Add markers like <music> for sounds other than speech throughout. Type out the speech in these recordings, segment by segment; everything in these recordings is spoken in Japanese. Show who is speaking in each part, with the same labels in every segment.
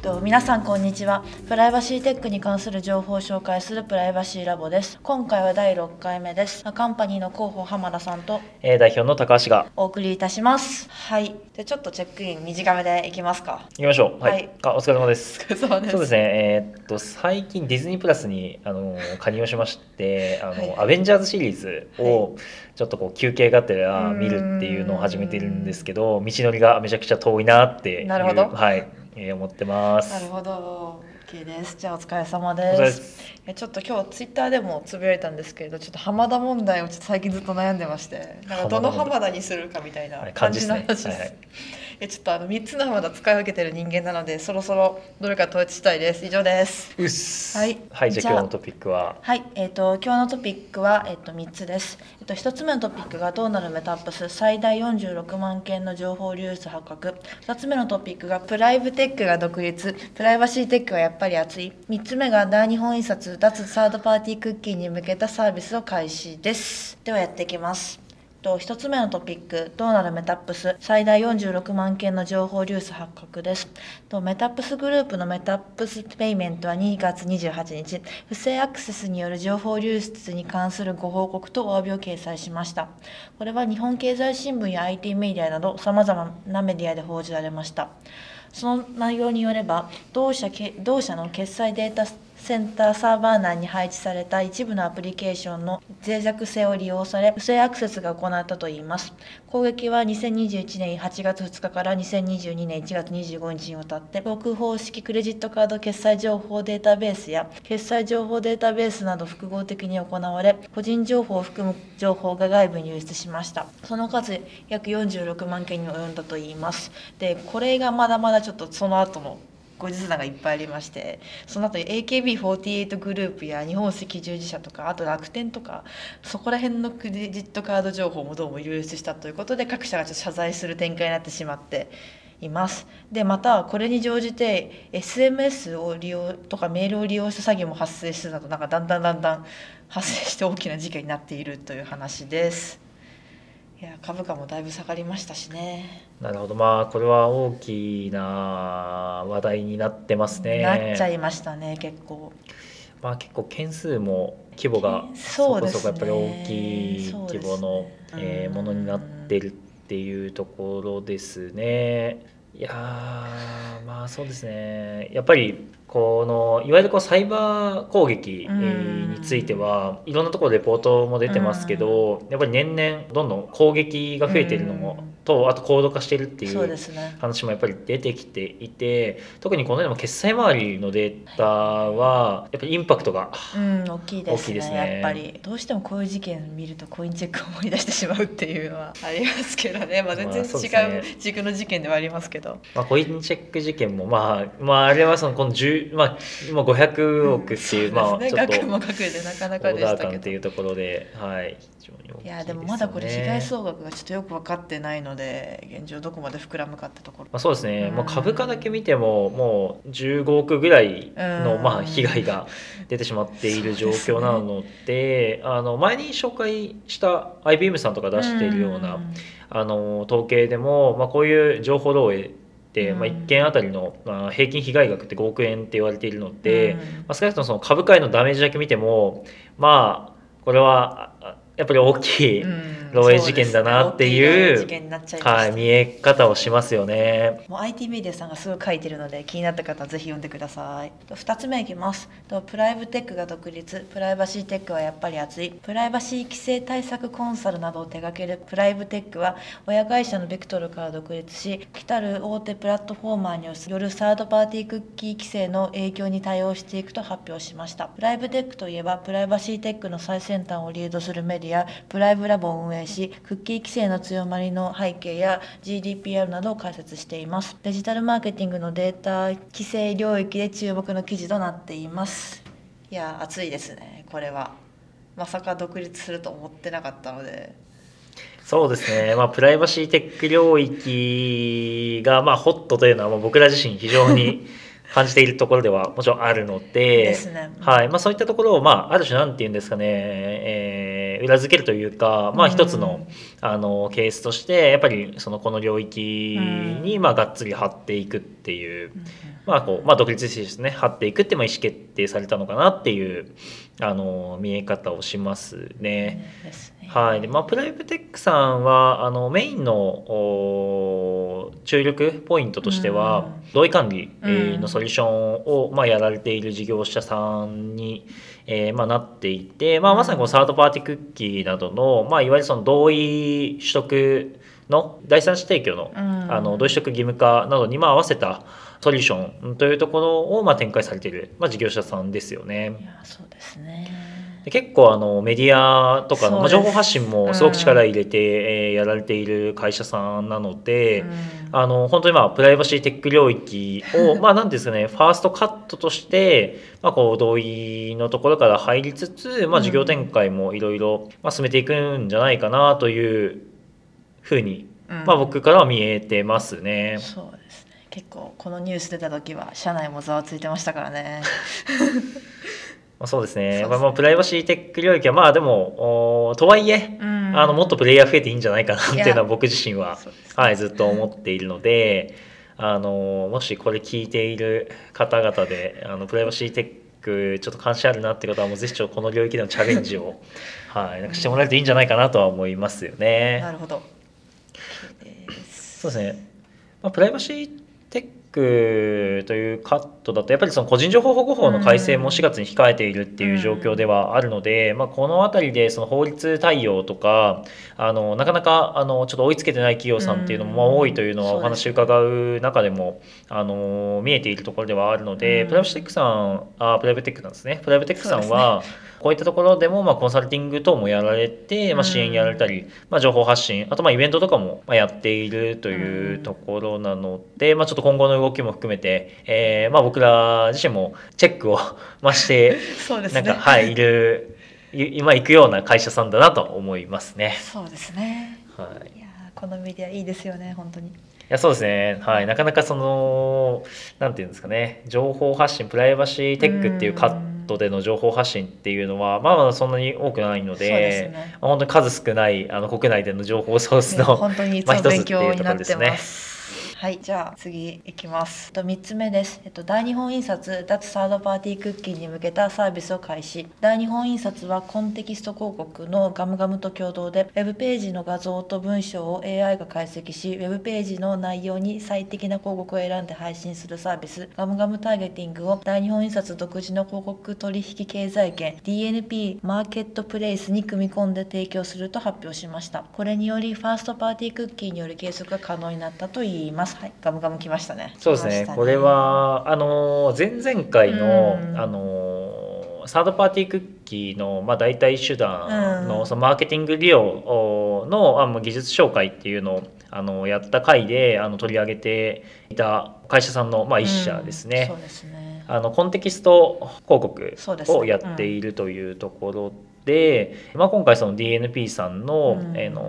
Speaker 1: と皆さんこんにちは。プライバシーテックに関する情報を紹介するプライバシーラボです。今回は第6回目です。カンパニーの広報浜田さんと
Speaker 2: えー代表の高橋が。
Speaker 1: お送りいたしますはい。じゃあちょっとチェックイン短めでいきますか。
Speaker 2: 行きましょう。はい、
Speaker 1: はい。
Speaker 2: あお疲れ様です。<laughs>
Speaker 1: そうです。
Speaker 2: そうですね。えーっと最近ディズニープラスにあの <laughs> 加入をしましてあの、
Speaker 1: はい
Speaker 2: アベンジャーズシリーズをちょっとこう休憩がてら
Speaker 1: うん。
Speaker 2: 見るっていうのを始めてるんですけど道のりがめちゃくちゃ遠いなっていう
Speaker 1: なるほど。
Speaker 2: はい、えー思ってます。
Speaker 1: なるほど OK です。じゃあお疲れ様で
Speaker 2: す。す。
Speaker 1: いやちょっと今日ツイッターでもつぶやいたんですけれどちょっと浜田問題をちょっと最近ずっと悩んでまして。なんかどの
Speaker 2: 浜田
Speaker 1: にするかみたいな
Speaker 2: はい
Speaker 1: 感じの話です。
Speaker 2: はいはい
Speaker 1: えちょっとあの3つの浜田使い分けてる人間なのでそろそろどれか統一したいです。以上です。はい。
Speaker 2: はい、じ
Speaker 1: じゃあ
Speaker 2: 今日のトピックは？
Speaker 1: はい、えー、と今日のトピックは、えー、と3つです、えー、と1つ目のトピックがどうなるメタップス最大46万件の情報流出発覚。2つ目のトピックが Priv Tech が独立。 privacy tech はやっぱり熱い。3つ目が大日本印刷脱サードパーティークッキーに向けたサービスを開始です。ではやっていきますと1つ目のトピックどうなるメタップス最大46万件の情報流出発覚です。とメタップスグループのメタップスペイメントは2月28日不正アクセスによる情報流出に関するご報告とお詫びを掲載しました。これは日本経済新聞や IT メディアなどさまざまなメディアで報じられました。その内容によれば同社同社の決済データセンターサーバー内に配置された一部のアプリケーションの脆弱性を利用され不正アクセスが行ったといいます。攻撃は2021年8月2日から2022年1月25日にわたって航方式クレジットカード決済情報データベースや決済情報データベースなど複合的に行われ個人情報を含む情報が外部に流出しました。その数約46万件に及んだといいます。でこれがまだまだちょっとその後の後日談がいっぱいありましてその後に AKB48 グループや日本赤十字社とかあと楽天とかそこら辺のクレジットカード情報もどうも流出したということで各社がちょっと謝罪する展開になってしまっています。でまたこれに乗じて SMS を利用とかメールを利用した詐欺も発生するなどなんかだんだんだんだん発生して大きな事件になっているという話です。いや株価もだいぶ下がりましたしね。
Speaker 2: なるほど。まあこれは大きな話題になってますね。
Speaker 1: なっちゃいましたね結構。
Speaker 2: まあ結構件数も規模が
Speaker 1: そ
Speaker 2: こそこやっぱり大きい規模の、えー
Speaker 1: うん
Speaker 2: ものになってるっていうところですね。いやーまあそうですね。やっぱりこのいわゆるこうサイバー攻撃えーについてはいろんなところでレポートも出てますけどやっぱり年々どんどん攻撃が増えているのもとあと高度化してるってい
Speaker 1: そう
Speaker 2: 話もやっぱり出てきていて特にこのような決済周りのデータはやっぱりインパクトが
Speaker 1: うん大きいですね。やっぱり。どうしてもこういう事件見るとコインチェックを思い出してしまうっていうのはありますけどね、まあ、全然違
Speaker 2: ね。
Speaker 1: う軸の事件ではありますけど、
Speaker 2: まあ、コインチェック事件も、まあ、まあ、あれはその、この10、まあ、今500億っていう、まあ、ちょっと、
Speaker 1: 額も額でなかな
Speaker 2: オ
Speaker 1: かでしたけど。
Speaker 2: 感っていうところで、はい、非常に大きいね。
Speaker 1: いやでもまだこれ被害総額がちょっとよく分かってないので現状どこまで膨らむかってところ。
Speaker 2: まあ、そうですね、
Speaker 1: うん。
Speaker 2: まあ、株価だけ見ても、もう15億ぐらいの、
Speaker 1: うん。
Speaker 2: まあ、被害が出てしまっている状況なので、あの前に紹介した IBM さんとか出しているような、あの統計でも、まあ、こういう情報漏洩で、まあ、
Speaker 1: うん
Speaker 2: 1件あたりの、まあ、平均被害額って5億円って言われているので、
Speaker 1: うん
Speaker 2: まあ、少なくともその株価へのダメージだけ見てもまあこれはあやっぱり大きい、
Speaker 1: うん
Speaker 2: 漏洩事件だなっていう
Speaker 1: そですね。大きい漏洩事件になっちゃいました。
Speaker 2: はい、見え方をしますよね。
Speaker 1: もう IT メディアさんがすごい書いてるので気になった方はぜひ読んでください。と2つ目いきます。とプライブテックが独立。プライバシーテックはやっぱり熱い。プライバシー規制対策コンサルなどを手掛ける。プライブテックは親会社のベクトルから独立し来たる大手プラットフォーマーによるサードパーティークッキー規制の影響に対応していくと発表しました。プライブテックといえばプライバシーテックの最先端をリードするメディアプライブラボを運営しクッキー規制の強まりの背景や GDPR などを解説しています。デジタルマーケティングのデータ規制領域で注目の記事となっています。いや熱いですね。これは。まさか独立すると思ってなかったので。
Speaker 2: そうですね、まあ、プライバシーテック領域が、まあ、ホットというのは、まあ、僕ら自身非常に <laughs> 感じているところではもちろんあるので。
Speaker 1: ね。
Speaker 2: はい。まあ、そういったところを、まあ、ある種なんていうんですかね、えー裏付けるというか、まあ、一つの,、あのケースとしてやっぱりそのこの領域に、まあ、がっつり張っていくっていう。まあこうまあ、独立してですね張っていくってまあ意思決定されたのかなっていうあの見え方をしますね。ね。はい。でまあ、プライブテックさんはあのメインの注力ポイントとしては、同意管理のソリューションを、まあ、やられている事業者さんに、えーまあ、なっていて、まあ、まさにこのサードパーティークッキーなどの、まあ、いわゆるその同意取得の第三者提供の,、あの同意取得義務化などにまあ合わせたソリューションというところをまあ展開されている、まあ、事業者さんですよね。
Speaker 1: いやそうですね。
Speaker 2: 結構あのメディアとかの、まあ、情報発信もすごく力入れて、えー、やられている会社さんなので、うん、あの本当にまあプライバシーテック領域を <laughs> まあ何ですかねファーストカットとして、まあ、こう同意のところから入りつつ、まあ、事業展開もいろいろ進めていくんじゃないかなというふうに、まあ、僕からは見えてますね。
Speaker 1: そうですね結構このニュース出た時は社内もざわついてましたからね。<laughs>
Speaker 2: まあ、そうですね、まあ、プライバシーテック領域はまあでもとはいえ、うん、あのもっとプレイヤー増えていいんじゃないかなっていうのは僕自身は、はい、ずっと思っているのであのもしこれ聞いている方々であのプライバシーテックちょっと関心あるなって方はもうぜひこの領域でのチャレンジを、<laughs> はい、なんかしてもらえるといいんじゃないかなとは思いますよね。
Speaker 1: なるほど。
Speaker 2: そうですね、まあ、プライバシーテックというカットだとやっぱりその個人情報保護法の改正も4月に控えているっていう状況ではあるので、まあ、この辺りでその法律対応とかあのなかなかあのちょっと追いつけてない企業さんっていうのも多いというのはお話伺う中でもあの見えているところではあるので、プライブテックさんあプライブテックなんですね。プライブテックさんは、こういったところでも、まあ、コンサルティング等もやられて、まあ、支援やられたり、まあ、情報発信あとまあイベントとかもやっているというところなので、まあ、ちょっと今後の動きも含めて、えーまあ、僕ら自身もチェックを <laughs> まして
Speaker 1: そうです、
Speaker 2: ね、なんか、はい、いる今行くような会社さんだなと思いますね。
Speaker 1: そうですね、はい、いやこのメディアいいですよね本当に。
Speaker 2: いやそうですね、はい、なかなかそのなんていうんですかね。情報発信プライバシーテックっていうカットでの情報発信っていうのはまあまだそんなに多くないので、ね、本当に数少ないあの国内での情報ソースの、
Speaker 1: 本当にまあ一つっていうところですね。はいじゃあ次いきます。えっと3つ目です、えっと、大日本印刷脱サードパーティークッキーに向けたサービスを開始。大日本印刷はコンテキスト広告のガムガムと共同で Web ページの画像と文章を AI が解析し Web ページの内容に最適な広告を選んで配信するサービス。ガムガムターゲティングを大日本印刷独自の広告取引経済圏 DNP マーケットプレイスに組み込んで提供すると発表しました。これによりファーストパーティークッキーによる計測が可能になったといいます。はい、ガムガムきましたね。
Speaker 2: そうですね。ね。これはあの前々回の、あのサードパーティークッキーの、まあ、代替手段の,、そのマーケティング利用のあの技術紹介っていうのをあのやった回であの取り上げていた会社さんの、まあ、一社ですね。
Speaker 1: そうですね。
Speaker 2: あのコンテキスト広告をやっているというところで、まあ、今回その DNP さんの,、えの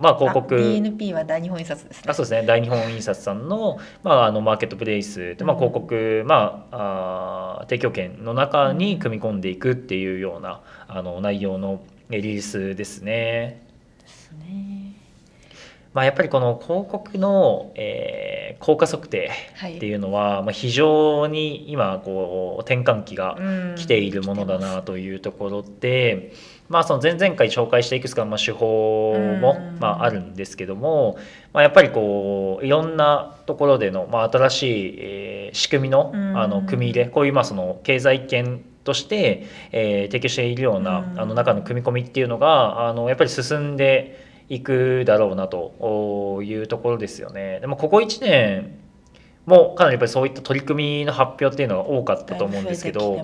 Speaker 2: まあ、広告。
Speaker 1: DNP は大日本印刷ですね。
Speaker 2: あそうですね。大日本印刷さんの,、まあ、あのマーケットプレイス、まあ、広告、まあ、あ提供権の中に組み込んでいくっていうようなあの内容のリリースですね。
Speaker 1: ですね。
Speaker 2: まあ、やっぱりこの広告の、えー、効果測定っていうのは、はい、まあ、非常に今こう転換期が来ているものだなというところで。まあ、その前々回紹介したいくつかまあ手法もまああるんですけども、まあ、やっぱりこういろんなところでのまあ新しいえ仕組みのあの組み入れこういうまあその経済圏として、えー、提供しているようなあの中の組み込みっていうのがあのやっぱり進んでいくだろうなというところですよね。でもここ1年もかなりやっぱりそういった取り組みの発表っていうのが多かったと思うんですけど、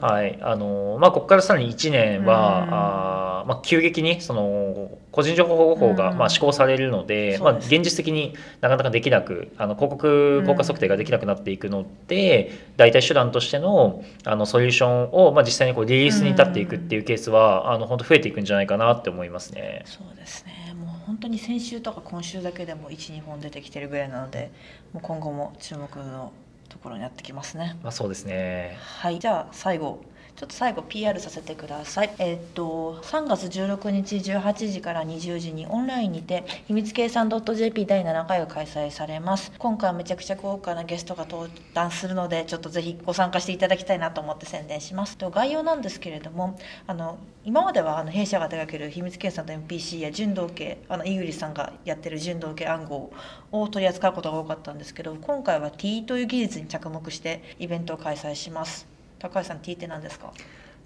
Speaker 2: はい。あのまあ、ここからさらに1年は、あまあ、急激にその個人情報保護法がまあ施行されるので、まあ、現実的になかなかできなくあの広告効果測定ができなくなっていくので、代替手段としてのあのソリューションを、まあ、実際にこうリリースに至っていくっていうケースは、あの本当増えていくんじゃないかなって思いますね。
Speaker 1: そうですね。本当に先週とか今週だけでも12本出てきてるぐらいなのでもう今後も注目のところになってきますね。
Speaker 2: まあ、そうですね。
Speaker 1: はいじゃあ最後ちょっと最後 PR させてください。えっと3月16日18時から20時にオンラインにて秘密計算 .jp 第7回が開催されます。今回はめちゃくちゃ豪華なゲストが登壇するので、ちょっとぜひご参加していただきたいなと思って宣伝します。と概要なんですけれども、あの今まではあの弊社が手掛ける秘密計算と MPC や純同系、あの井栗さんがやってる純同系暗号を取り扱うことが多かったんですけど、今回は T という技術に着目してイベントを開催します。高橋さん T って何ですか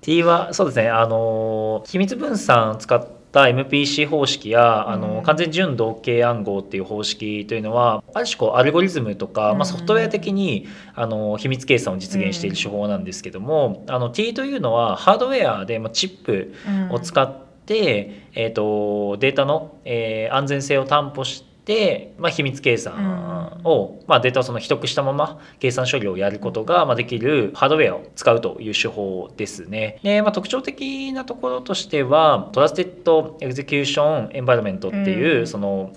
Speaker 2: ？T はそうですねあの秘密分散使った MPC 方式や、あの完全純同型暗号っていう方式というのはある種こうアルゴリズムとか、まあ、ソフトウェア的にあの秘密計算を実現している手法なんですけども、あの T というのはハードウェアで、まあ、チップを使って、えー、とデータの、えー、安全性を担保してで、まあ、秘密計算を、まあ、データをその秘匿したまま計算処理をやることが、まあ、できるハードウェアを使うという手法ですね。で、まあ、特徴的なところとしては Trusted Execution Environment っていう、その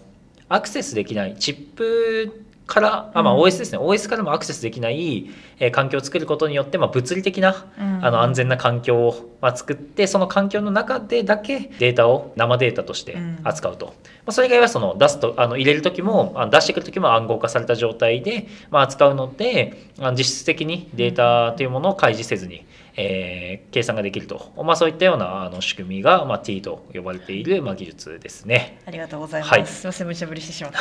Speaker 2: アクセスできないチップからあ、まあ、OS ですね、うん、OS からもアクセスできない、えー、環境を作ることによって、まあ、物理的な、うん、あの安全な環境を、まあ、作ってその環境の中でだけデータを生データとして扱うと、うん、まあ、それ以外はその出すとあの入れる時もあ出してくる時も暗号化された状態で、まあ、扱うので実質的にデータというものを開示せずに、えー、計算ができると、まあ、そういったようなあの仕組みが、まあ、 TEE と呼ばれている、まあ、技術ですね。
Speaker 1: ありがとうございます。はい、すみません無茶ぶりしてしまった。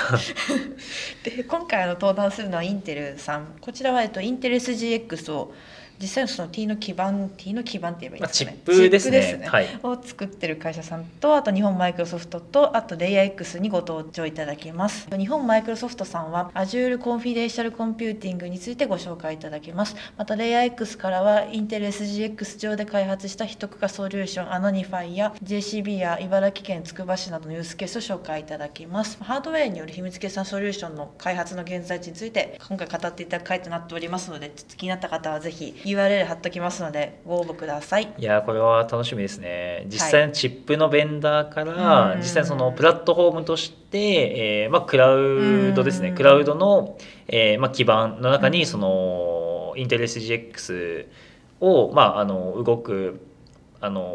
Speaker 1: で今回あの登壇するのはインテルさんこちらは、えっと、インテル SGX を実際のその T の基盤 T の基盤って言えばいいですかね、
Speaker 2: まあ、チップですね。ね、
Speaker 1: はい、を作ってる会社さんとあと日本マイクロソフトとあとレイヤー X にご登場いただきます。日本マイクロソフトさんは Azure コンフィデンシャルコンピューティングについてご紹介いただきます。またレイヤー X からはインテル SGX 上で開発した秘匿化ソリューション Anonify や JCB や茨城県つくば市などのユースケースを紹介いただきます。ハードウェアによる秘密計算ソリューションの開発の現在地について今回語っていただく回となっておりますので気になった方はぜひ URL 貼っときますのでご応募ください。
Speaker 2: いやこれは楽しみですね。実際のチップのベンダーから、はい、実際そのプラットフォームとして、えーまあ、クラウドですね。クラウドの、えーまあ、基盤の中にそのインテレス GX を、まあ、あの動くあの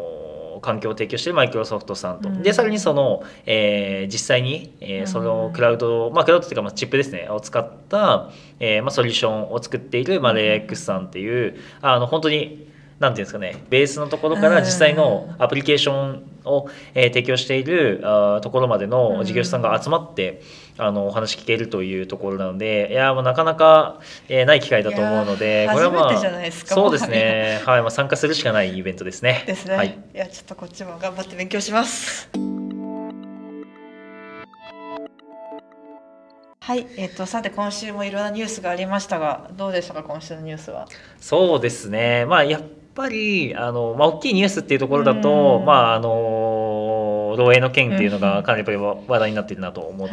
Speaker 2: 環境を提供しているマイクロソフトさんと、うん、でさらにその、えー、実際に、えー、そのクラウド、まあ、クラウドっていうか、まあ、チップですね。を使った、えーまあ、ソリューションを作っている、まあ、レイ X さんっていうあの本当になんていうんですかねベースのところから実際のアプリケーションを、えー、提供しているあところまでの事業者さんが集まって、あのお話聞けるというところなのでいやもうなかなか、えー、ない機会だと思うので
Speaker 1: これはまあ
Speaker 2: そうですねはい、まあ、参加するしかないイベントですね。
Speaker 1: ですね。はい、いやちょっとこっちも頑張って勉強します。はい、えっ、ー、とさて今週もいろんなニュースがありましたがどうでしたか今週のニュースは？
Speaker 2: そうですね。まあやっぱりあのまあ大きいニュースっていうところだと、まああの漏洩の件っていうのがかなりやっぱり話題になっているなと思っ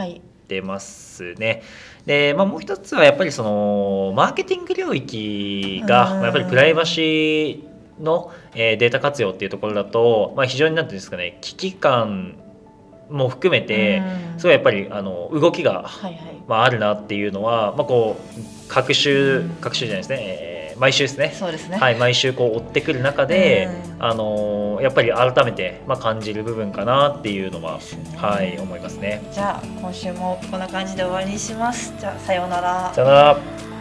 Speaker 2: てますね。はい、で、まあもう一つはやっぱりそのマーケティング領域がやっぱりプライバシーの、えー、データ活用っていうところだと、まあ、非常になんていうんですかね危機感も含めて、すごいやっぱりあの動きが、はいはい、まあ、あるなっていうのは、まあ、こう各週各週じゃないですね、えー、毎週ですね。
Speaker 1: そうですね、
Speaker 2: はい、毎週こう追ってくる中で、あのやっぱり改めて、まあ、感じる部分かなっていうのは、ね、はい思いますね。
Speaker 1: じゃあ今週もこんな感じで終わりにします。じゃあさようなら。
Speaker 2: さようなら